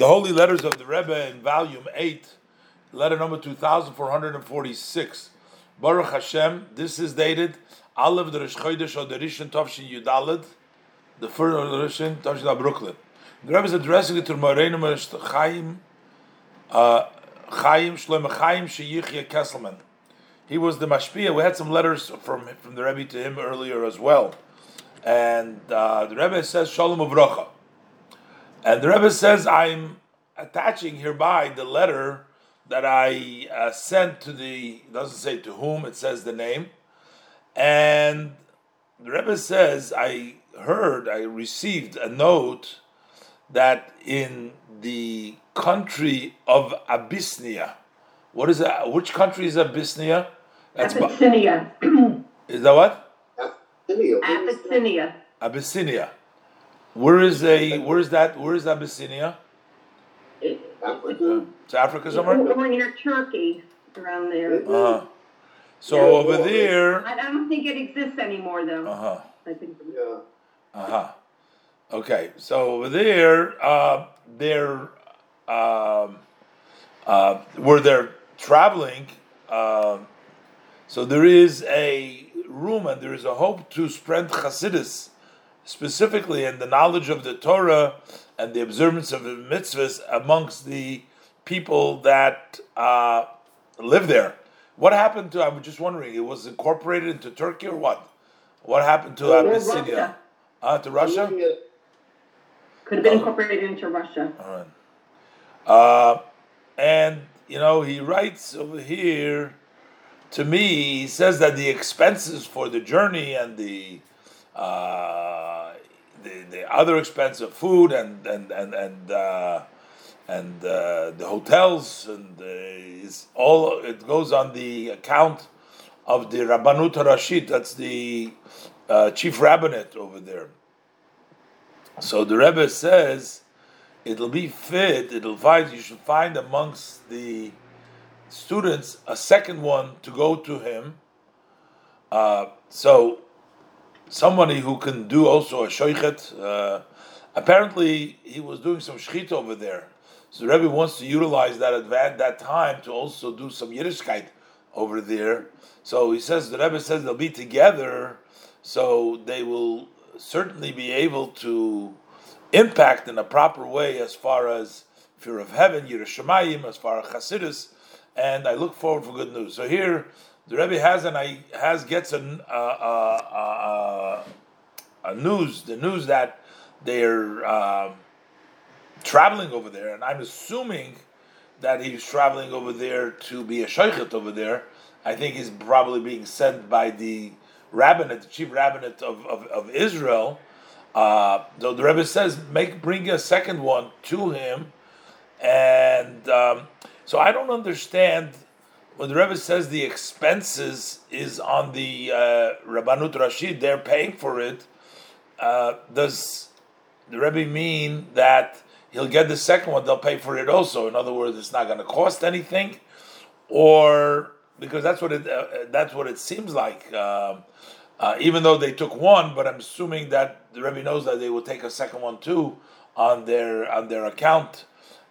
the Holy Letters of the Rebbe in volume 8, letter number 2446. Baruch Hashem, this is dated Aleph the Rosh Chodesh Rishon Tovshin Yudalid, the first Rishon Tovshin Brooklyn. The Rebbe is addressing it to Moreinu Chaim, uh, Chaim Shlomo Chaim Sheyichya Kesselman. He was the mashpia. We had some letters from from the Rebbe to him earlier as well, and uh, the Rebbe says Shalom Uvracha. And the Rebbe says, I'm attaching hereby the letter that I uh, sent to the, doesn't say to whom, it says the name. And the Rebbe says, I heard, I received a note that in the country of Abyssinia, what is that? Which country is Abyssinia? That's Abyssinia. is that what? Abyssinia. Abyssinia. Abyssinia. Where is a where is that where is Abyssinia? Africa. It's Africa somewhere. Over near Turkey, around there. Uh-huh. so Yeah. over there. I, I don't think it exists anymore, though. Uh huh. I think. Yeah. Uh huh. Okay, so over there, uh, they're um, uh, where they're traveling. um so there is a room and there is a hope to spread Chassidus, specifically in the knowledge of the Torah and the observance of the mitzvahs amongst the people that uh, live there. What happened to? I'm just wondering. It was incorporated into Turkey or what? What happened to Uh, Abyssinia? Russia. Uh, to Russia? Could have been incorporated into Russia. All right. Uh, and you know, he writes over here to me. He says that the expenses for the journey and the uh, the, the other expense of food and and and and uh, and uh, the hotels and is all it goes on the account of the Rabbanut Rashid. That's the uh, chief rabbinate over there. So the Rebbe says it'll be fit, it'll find you should find amongst the students a second one to go to him. Uh, so somebody who can do also a shoichet. Uh, apparently, he was doing some shchita over there. So the Rebbe wants to utilize that at that, time to also do some Yiddishkeit over there. So he says the Rebbe says they'll be together, so they will certainly be able to impact in a proper way as far as fear of heaven, Yiras Shamayim, as far as Chassidus, and I look forward for good news. So here, the Rebbe has and I has gets a, uh, uh, uh, a news, the news that they're um traveling over there, and I'm assuming that he's traveling over there to be a shaychet over there. I think he's probably being sent by the rabbinate, the chief rabbinate of, of, of Israel. Uh, so the Rebbe says, make bring a second one to him, and um, so I don't understand when the Rebbe says the expenses is on the uh, Rabbanut Rashid, they're paying for it. Uh, does the Rebbe mean that he'll get the second one, they'll pay for it also? In other words, it's not going to cost anything, or because that's what it uh, that's what it seems like. Um, uh, even though they took one, but I'm assuming that the Rebbe knows that they will take a second one too on their on their account,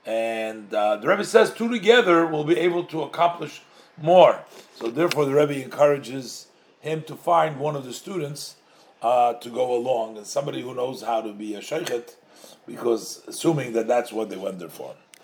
and uh, the Rebbe says two together will be able to accomplish more. So therefore, the Rebbe encourages him to find one of the students uh, to go along and somebody who knows how to be a sheikhet, because assuming that that's what they went there for.